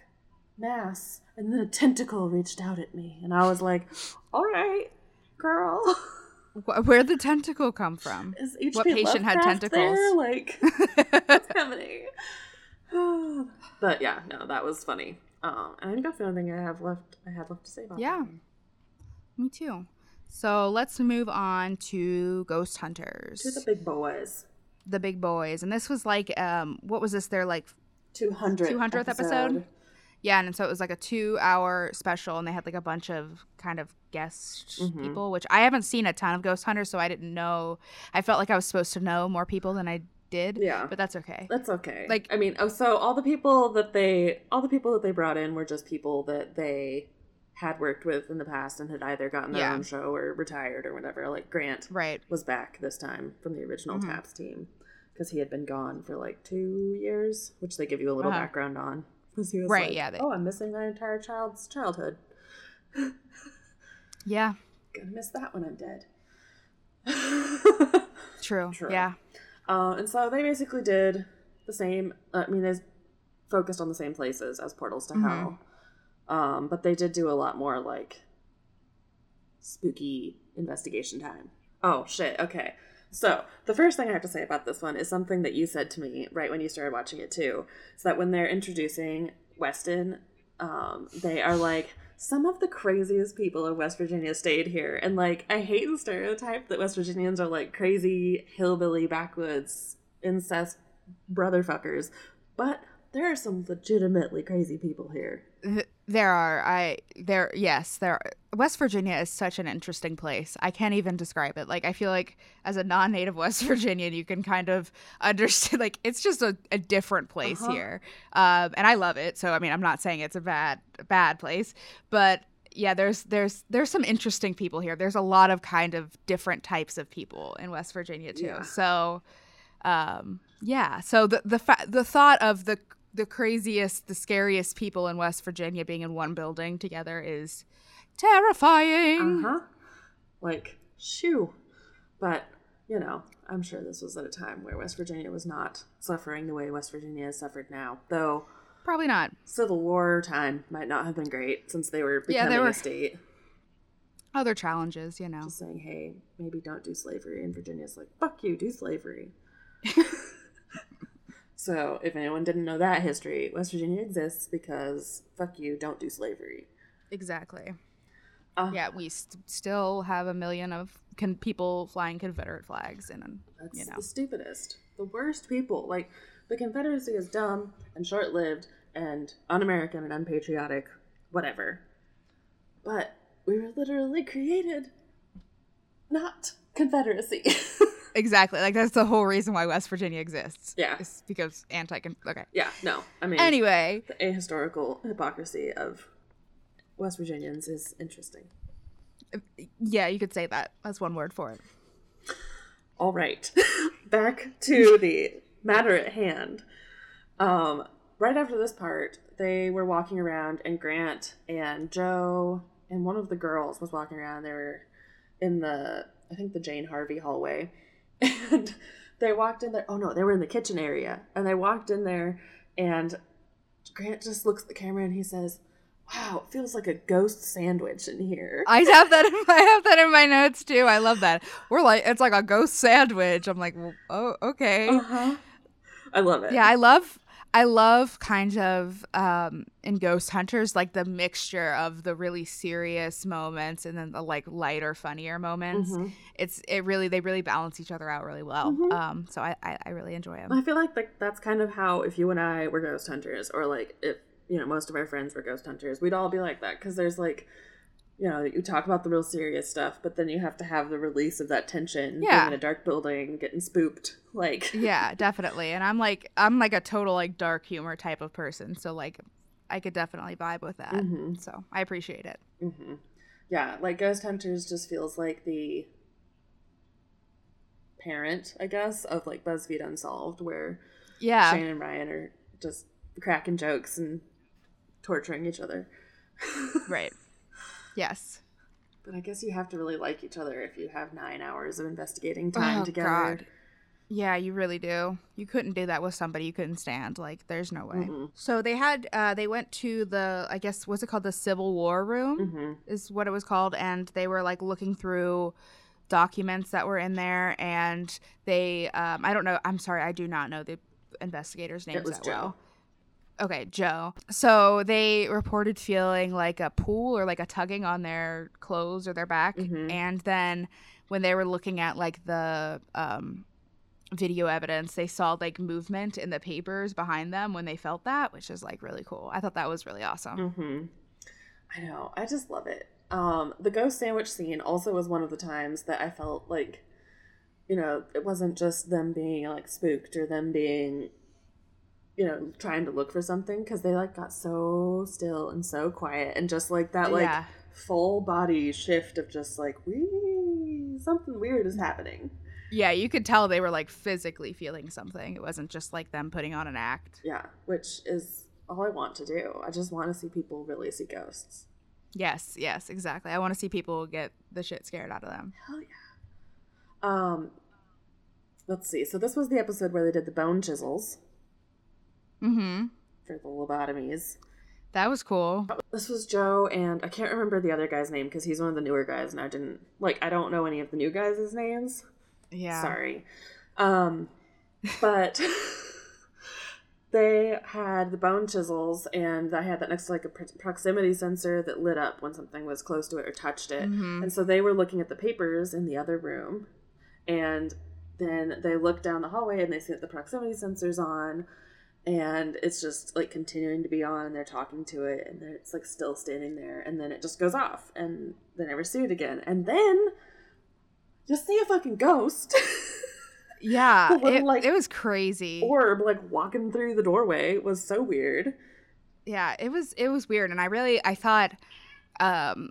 mass, and then a tentacle reached out at me." And I was like, "All right, girl." Where'd the tentacle come from? Is What patient had Lovecraft there? tentacles? Like, what's happening? but yeah, no, that was funny. Um, and I think that's the only thing I have left. I had left to say about Yeah. that. Me too. So let's move on to Ghost Hunters, To the big boys. the big boys, and this was like, um, what was this? Their like, 200th, 200th episode? yeah, and so it was like a two-hour special, and they had like a bunch of kind of guest Mhm. people, which I haven't seen a ton of Ghost Hunters, so I didn't know. I felt like I was supposed to know more people than I did. Yeah. but that's okay. That's okay. Like- I mean, oh, so all the people that they, all the people that they brought in were just people that they had worked with in the past and had either gotten their Yeah. own show or retired or whatever. Like Grant Right. was back this time from the original Mhm. Taps team because he had been gone for like two years, which they give you a little Uh-huh. background on. 'Cause he was Right, like, yeah, they- oh, I'm missing my entire child's childhood. Yeah. Gonna miss that when I'm dead. True. True. Yeah. Uh, and so they basically did the same. I mean, they focused on the same places as Portals to Mhm. Hell, um, but they did do a lot more like spooky investigation time. Oh shit! Okay, so the first thing I have to say about this one is something that you said to me right when you started watching it too. Is that when they're introducing Weston, um, they are like. Some of the craziest people of West Virginia stayed here. And, like, I hate the stereotype that West Virginians are, like, crazy, hillbilly, backwoods, incest brotherfuckers. But there are some legitimately crazy people here. Th- There are I there yes there are. West Virginia is such an interesting place. I can't even describe it. Like I feel like as a non-native West Virginian, you can kind of understand. Like it's just a, a different place Uh-huh. here, um, and I love it. So I mean, I'm not saying it's a bad bad place, but yeah, there's there's there's some interesting people here. There's a lot of kind of different types of people in West Virginia too. Yeah. So um, yeah. So the the fa- the thought of the the craziest, the scariest people in West Virginia being in one building together is terrifying. Uh huh. Like, shoo. But, you know, I'm sure this was at a time where West Virginia was not suffering the way West Virginia has suffered now. Though, Probably not. Civil War time might not have been great since they were Yeah, becoming they were- a state. Other challenges, you know. Just saying, hey, maybe don't do slavery. And Virginia's like, fuck you, do slavery. so, if anyone didn't know that history, West Virginia exists because fuck you, don't do slavery. Exactly. Uh, Yeah, we st- still have a million of con- people flying Confederate flags, and That's you know, the stupidest. The worst people. Like, the Confederacy is dumb and short lived and un American and unpatriotic, whatever. But we were literally created not Confederacy. exactly. Like that's the whole reason why West Virginia exists. Yeah. it's because anti. Okay. yeah, no. I mean, Anyway, the ahistorical hypocrisy of West Virginians is interesting. yeah, you could say that. That's one word for it. All right. Back to the matter at hand. Um, right after this part, they were walking around, and Grant and Joe and one of the girls was walking around. They were in the, I think, the Jane Harvey hallway. And they walked in there. Oh, no, they were in the kitchen area. And they walked in there, and Grant just looks at the camera and he says, Wow, it feels like a ghost sandwich in here. I have that. In, I have that in my notes too. I love that. We're like, it's like a ghost sandwich. I'm like, well, oh, okay. Uh-huh. I love it. Yeah, I love I love kind of um in Ghost Hunters like the mixture of the really serious moments and then the like lighter, funnier moments. Mhm. It's it really they really balance each other out really well. Mhm. Um so I, I I really enjoy them. I feel like like that's kind of how if you and I were ghost hunters, or like if you know most of our friends were ghost hunters, we'd all be like that because there's like, you know, you talk about the real serious stuff, but then you have to have the release of that tension. Yeah. being in a dark building, getting spooked, like yeah, definitely. And I'm like I'm like a total like dark humor type of person. So like I could definitely vibe with that. Mhm. So I appreciate it. hmm yeah, like ghost hunters just feels like the parent, I guess, of like BuzzFeed Unsolved, where Yeah. Shane and Ryan are just cracking jokes and torturing each other. Right. Yes. But I guess you have to really like each other if you have nine hours of investigating time Oh, together. God. Yeah, you really do. You couldn't do that with somebody you couldn't stand. Like, there's no way. Mm-mm. So they had, uh, they went to the, I guess, what's it called? The Civil War room hmm is what it was called, and they were like looking through documents that were in there, and they um, I don't know. I'm sorry, I do not know the investigators' names It was that Joe. well. Okay, Joe. So they reported feeling like a pull or like a tugging on their clothes or their back, Mhm. and then when they were looking at like the um, video evidence, they saw like movement in the papers behind them when they felt that, which is like really cool. I thought that was really awesome. Mm-hmm. I know. I just love it. Um, the ghost sandwich scene also was one of the times that I felt like, you know, it wasn't just them being like spooked or them being, you know, trying to look for something because they like got so still and so quiet and just like that like yeah. full body shift of just like we something weird is happening. Yeah, you could tell they were like physically feeling something. It wasn't just like them putting on an act. Yeah, which is all I want to do. I just want to see people really see ghosts. Yes, yes, exactly. I want to see people get the shit scared out of them. Hell yeah. Um, let's see. So this was the episode where they did the bone chisels Mm-hmm. for the lobotomies. That was cool. This was Joe, and I can't remember the other guy's name because he's one of the newer guys, and I didn't like. I don't know any of the new guys' names. Yeah. Sorry. Um, but they had the bone chisels, and I had that next to like a proximity sensor that lit up when something was close to it or touched it. Mhm. And so they were looking at the papers in the other room, and then they look down the hallway and they see that the proximity sensor's on, and it's just like continuing to be on, and they're talking to it, and it's like still standing there, and then it just goes off, and they never see it again. And then you see a fucking ghost Yeah, little, it, like, it was crazy. orb like walking through the doorway It was so weird. yeah, it was it was weird, and I really I thought, um,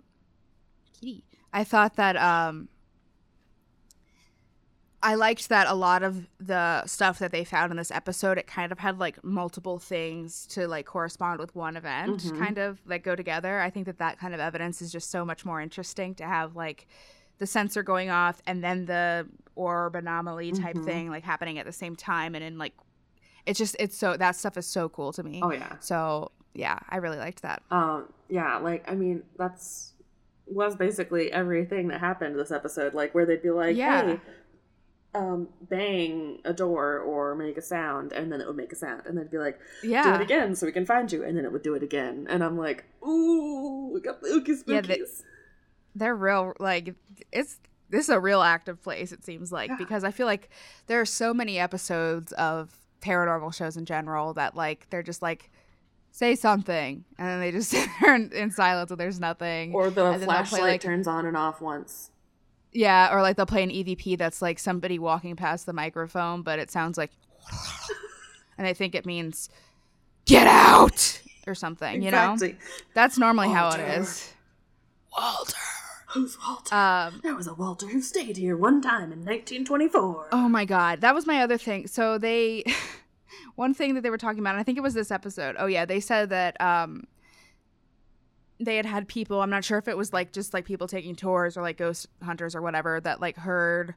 kitty, I thought that um, I liked that a lot of the stuff that they found in this episode, it kind of had like multiple things to like correspond with one event, Mhm. kind of like go together. I think that that kind of evidence is just so much more interesting to have like the sensor going off and then the orb anomaly type Mhm. thing like happening at the same time, and in like it's just it's so that stuff is so cool to me. Oh yeah. So yeah, I really liked that. Um yeah, like I mean that's was basically everything that happened this episode, like where they'd be like, Yeah. Hey, um, bang a door or make a sound and then it would make a sound and they'd be like, "Yeah, Do it again so we can find you and then it would do it again. And I'm like, Ooh, we got the ookie Yeah, they- they're real. Like it's this is a real active place. It seems like Yeah. because I feel like there are so many episodes of paranormal shows in general that like they're just like say something and then they just sit there in, in silence and there's nothing. or the flashlight like- turns on and off once. Yeah, or like they'll play an EVP that's like somebody walking past the microphone, but it sounds like, and I think it means get out or something. You know, that's normally how it is. Walter. Walter. Who's Walter? Um, there was a Walter who stayed here one time in 1924. Oh my god, that was my other thing. So they one thing that they were talking about, and I think it was this episode. Oh yeah, they said that um they had had people, I'm not sure if it was like just like people taking tours or like ghost hunters or whatever that like heard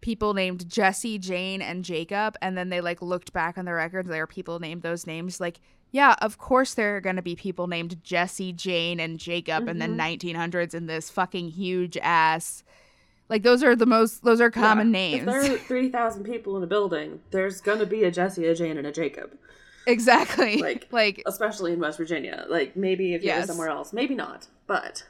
people named Jesse, Jane and Jacob and then they like looked back on the records there were people named those names like yeah, of course there are going to be people named Jesse, Jane and Jacob in the Mhm. 1900s in this fucking huge ass like those are the most those are common Yeah. names. If there are 3,000 people in a building, there's gonna be a Jesse, a Jane, and a Jacob. Exactly. Like- Like, Especially in West Virginia. Like, maybe if you Yes. were somewhere else. Maybe not. But.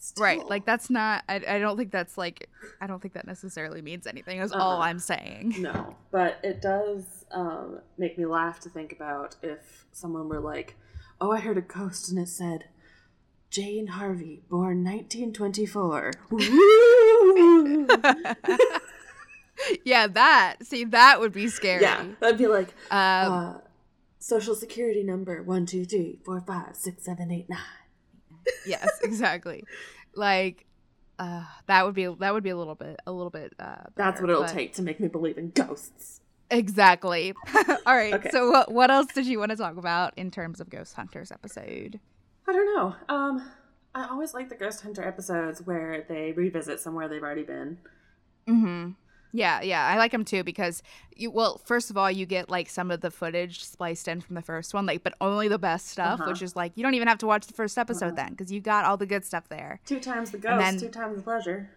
Still. right. Like that's not. I, I don't think that's like. I don't think that necessarily means anything. Is all Uh-uh. I'm saying. No. But it does um, make me laugh to think about if someone were like, oh, I heard a ghost and it said, Jane Harvey, born 1924. Yeah, that. See, that would be scary. yeah. I'd be like, Um, uh, social security number one two three four five six seven eight nine. yes, exactly. Like, uh, that would be that would be a little bit a little bit. Uh, That's what it'll but- take to make me believe in ghosts. Exactly. all right. Okay. So what what else did you want to talk about in terms of Ghost Hunters episode? I don't know. Um, I always like the Ghost Hunter episodes where they revisit somewhere they've already been. Mm-hmm. Yeah, yeah, I like them too because you. Well, first of all, you get like some of the footage spliced in from the first one, like, but only the best stuff, Uh-huh. which is like you don't even have to watch the first episode Uh-huh. then because you got all the good stuff there. Two times the ghost, then- two times the pleasure.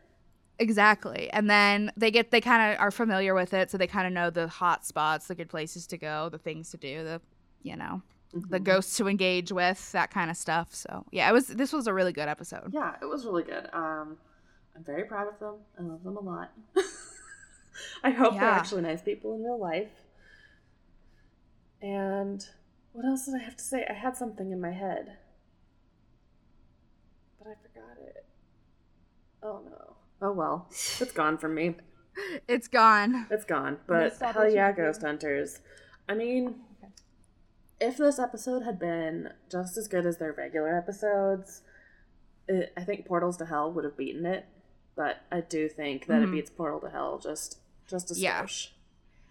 Exactly. And then they get they kind of are familiar with it, so they kind of know the hot spots, the good places to go, the things to do, the you know, the Mhm. ghosts to engage with, that kind of stuff. So, yeah, it was this was a really good episode. Yeah, it was really good. Um, I'm very proud of them. I love them a lot. I hope they're actually nice people in real life. And what else did I have to say? I had something in my head, but I forgot it. Oh no. Oh well, it's gone from me. It's gone. It's gone. But hell yeah. Ghost Hunters. I mean, if this episode had been just as good as their regular episodes, it, I think Portals to Hell would have beaten it. But I do think that Mhm. it beats Portal to Hell just just a Yeah.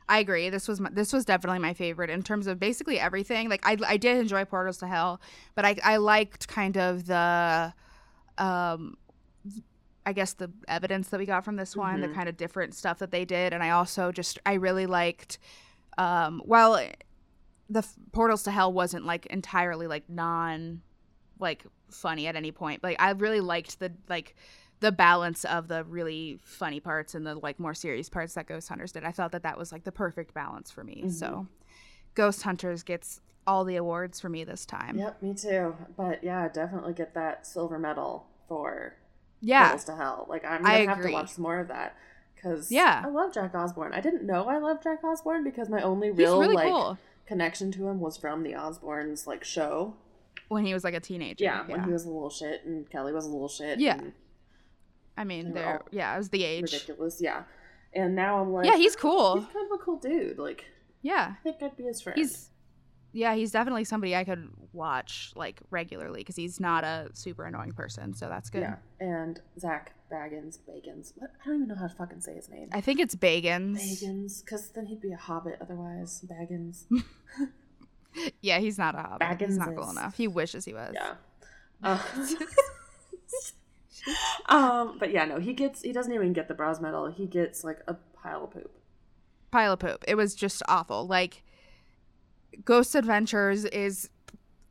I agree. This was my, this was definitely my favorite in terms of basically everything. Like I I did enjoy Portals to Hell, but I I liked kind of the um I guess the evidence that we got from this one, the Mhm. kind of different stuff that they did, and I also just I really liked um while the f- Portals to Hell wasn't like entirely like non like funny at any point. Like I really liked the like the balance of the really funny parts and the like more serious parts that Ghost Hunters did. I felt that that was like the perfect balance for me. Mhm. So Ghost Hunters gets all the awards for me this time. Yep, me too. But yeah, definitely get that silver medal for Yeah. To Hell. Like I'm gonna I have agree. to watch more of that. Because Yeah. I love Jack Osbourne. I didn't know I loved Jack Osbourne because my only real really like cool connection to him was from the Osbournes like show. when he was like a teenager. Yeah, when he was a little shit and Kelly was a little shit. Yeah. and I mean, they they're all yeah, it was the age. ridiculous. Yeah, and now I'm like, Yeah, he's "Oh, cool. He's kind of a cool dude. Like, Yeah. I think I'd be his friend. He's yeah, he's definitely somebody I could watch like regularly because he's not a super annoying person, so that's good. yeah, and Zach Baggins, Bagans. What? I don't even know how to fucking say his name. I think it's Bagans. Bagans, because then he'd be a hobbit. Otherwise, Baggins. Yeah, he's not a hobbit. Baggins he's not cool enough. He wishes he was. Yeah. Uh, um, but yeah, no, he gets. He doesn't even get the bronze medal. He gets like a pile of poop. Pile of poop. It was just awful. Like Ghost Adventures is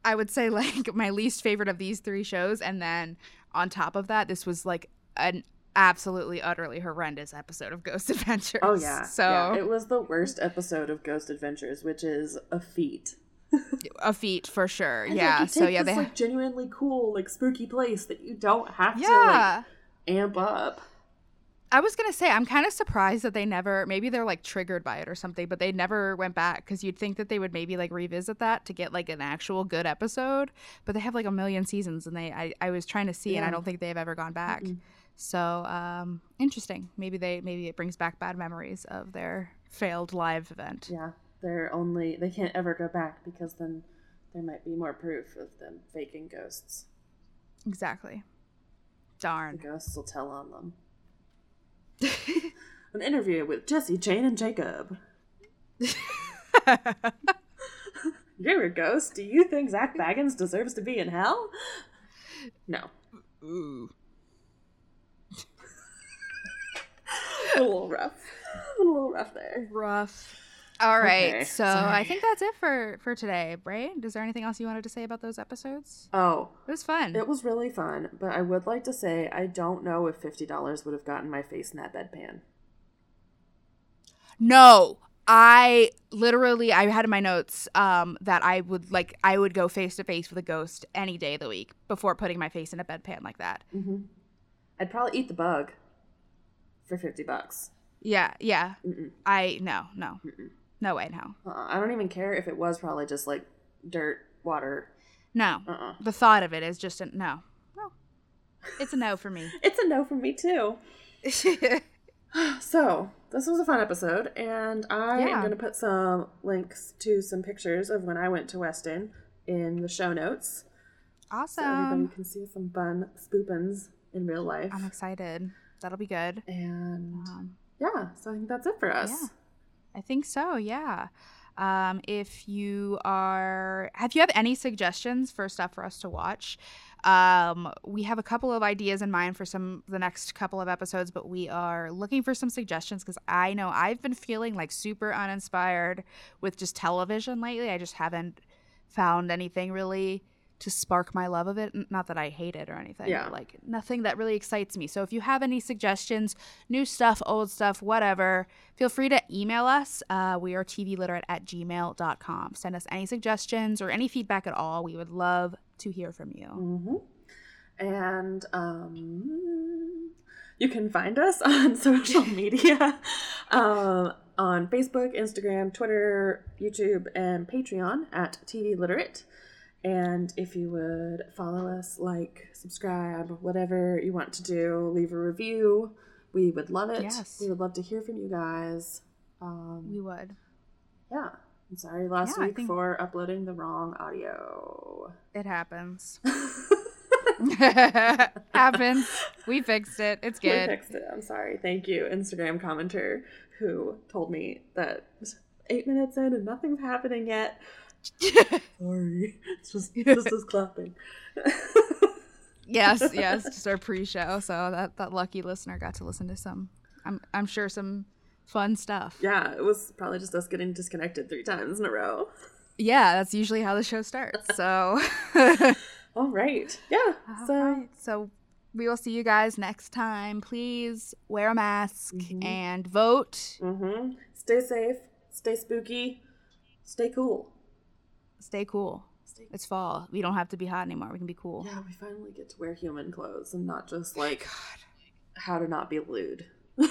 I would say like my least favorite of these three shows and then on top of that this was like an absolutely utterly horrendous episode of Ghost Adventures. Oh yeah. So yeah, it was the worst episode of Ghost Adventures, which is a feat. a feat for sure. And, yeah. So yeah, this, they like genuinely cool, like spooky place that you don't have to like amp up. I was gonna say I'm kind of surprised that they never maybe they're like triggered by it or something, but they never went back because you'd think that they would maybe like revisit that to get like an actual good episode, but they have like a million seasons and they I, I was trying to see and I don't think they've ever gone back. Mm-mm. So um, interesting. Maybe they maybe it brings back bad memories of their failed live event. Yeah, they're only they can't ever go back because then there might be more proof of them faking ghosts. Exactly. The Darn. ghosts will tell on them. An interview with Jesse, Jane, and Jacob. You're a ghost. Do you think Zach Baggins deserves to be in hell? No. Ooh. A little rough. A little rough there. Rough. All right. Okay, so I think that's it for for today, Bray. Is there anything else you wanted to say about those episodes? Oh, It was fun. it was really fun, but I would like to say I don't know if fifty dollars would have gotten my face in that bedpan. No, I literally I had in my notes um that I would like I would go face to face with a ghost any day of the week before putting my face in a bedpan like that. Mm-hmm. I'd probably eat the bug for fifty bucks. Yeah, yeah. Mm-mm. I no, no. Mm-mm. No way, no. Uh-uh. I don't even care if it was probably just like dirt, water. No. Uh-uh. The thought of it is just a no. No. It's a no for me. It's a no for me too. So this was a fun episode, and I Yeah. am going to put some links to some pictures of when I went to Weston in the show notes, Awesome. so everybody can see some fun spoopins in real life. I'm excited. That'll be good. And Um, yeah, so I think that's it for us. Yeah. I think so, yeah. Um, if you are, have you have any suggestions for stuff for us to watch? Um, we have a couple of ideas in mind for some the next couple of episodes, but we are looking for some suggestions because I know I've been feeling like super uninspired with just television lately. I just haven't found anything really to spark my love of it. Not that I hate it or anything. Yeah. like nothing that really excites me. So if you have any suggestions, new stuff, old stuff, whatever, feel free to email us. Uh, we are tvliterate at gmail.com. Send us any suggestions or any feedback at all. We would love to hear from you. hmm And um, you can find us on social media um, on Facebook, Instagram, Twitter, YouTube, and Patreon at TV Literate. And if you would follow us, like, subscribe, whatever you want to do, leave a review. We would love it. Yes. We would love to hear from you guys. Um, We would. yeah. I'm sorry last Yeah, week for uploading the wrong audio. It happens. happens. We fixed it. It's good. We fixed it. I'm sorry. Thank you, Instagram commenter who told me that eight minutes in and nothing's happening yet. Sorry. It's just just us clapping. yes, yes, just our pre-show. So that that lucky listener got to listen to some. I'm I'm sure some fun stuff. yeah, it was probably just us getting disconnected three times in a row. Yeah, that's usually how the show starts. So, All right. Yeah. so Alright, so we will see you guys next time. Please wear a mask Mhm. and vote. hmm stay safe, stay spooky, stay cool. Stay cool. Stay It's fall. We don't have to be hot anymore. We can be cool. Yeah, we finally get to wear human clothes and not just like how to not be lewd.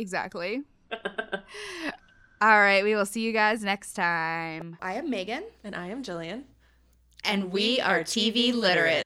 Exactly. All right, we will see you guys next time. I am Megan, And I am Jillian. and we are TV literate.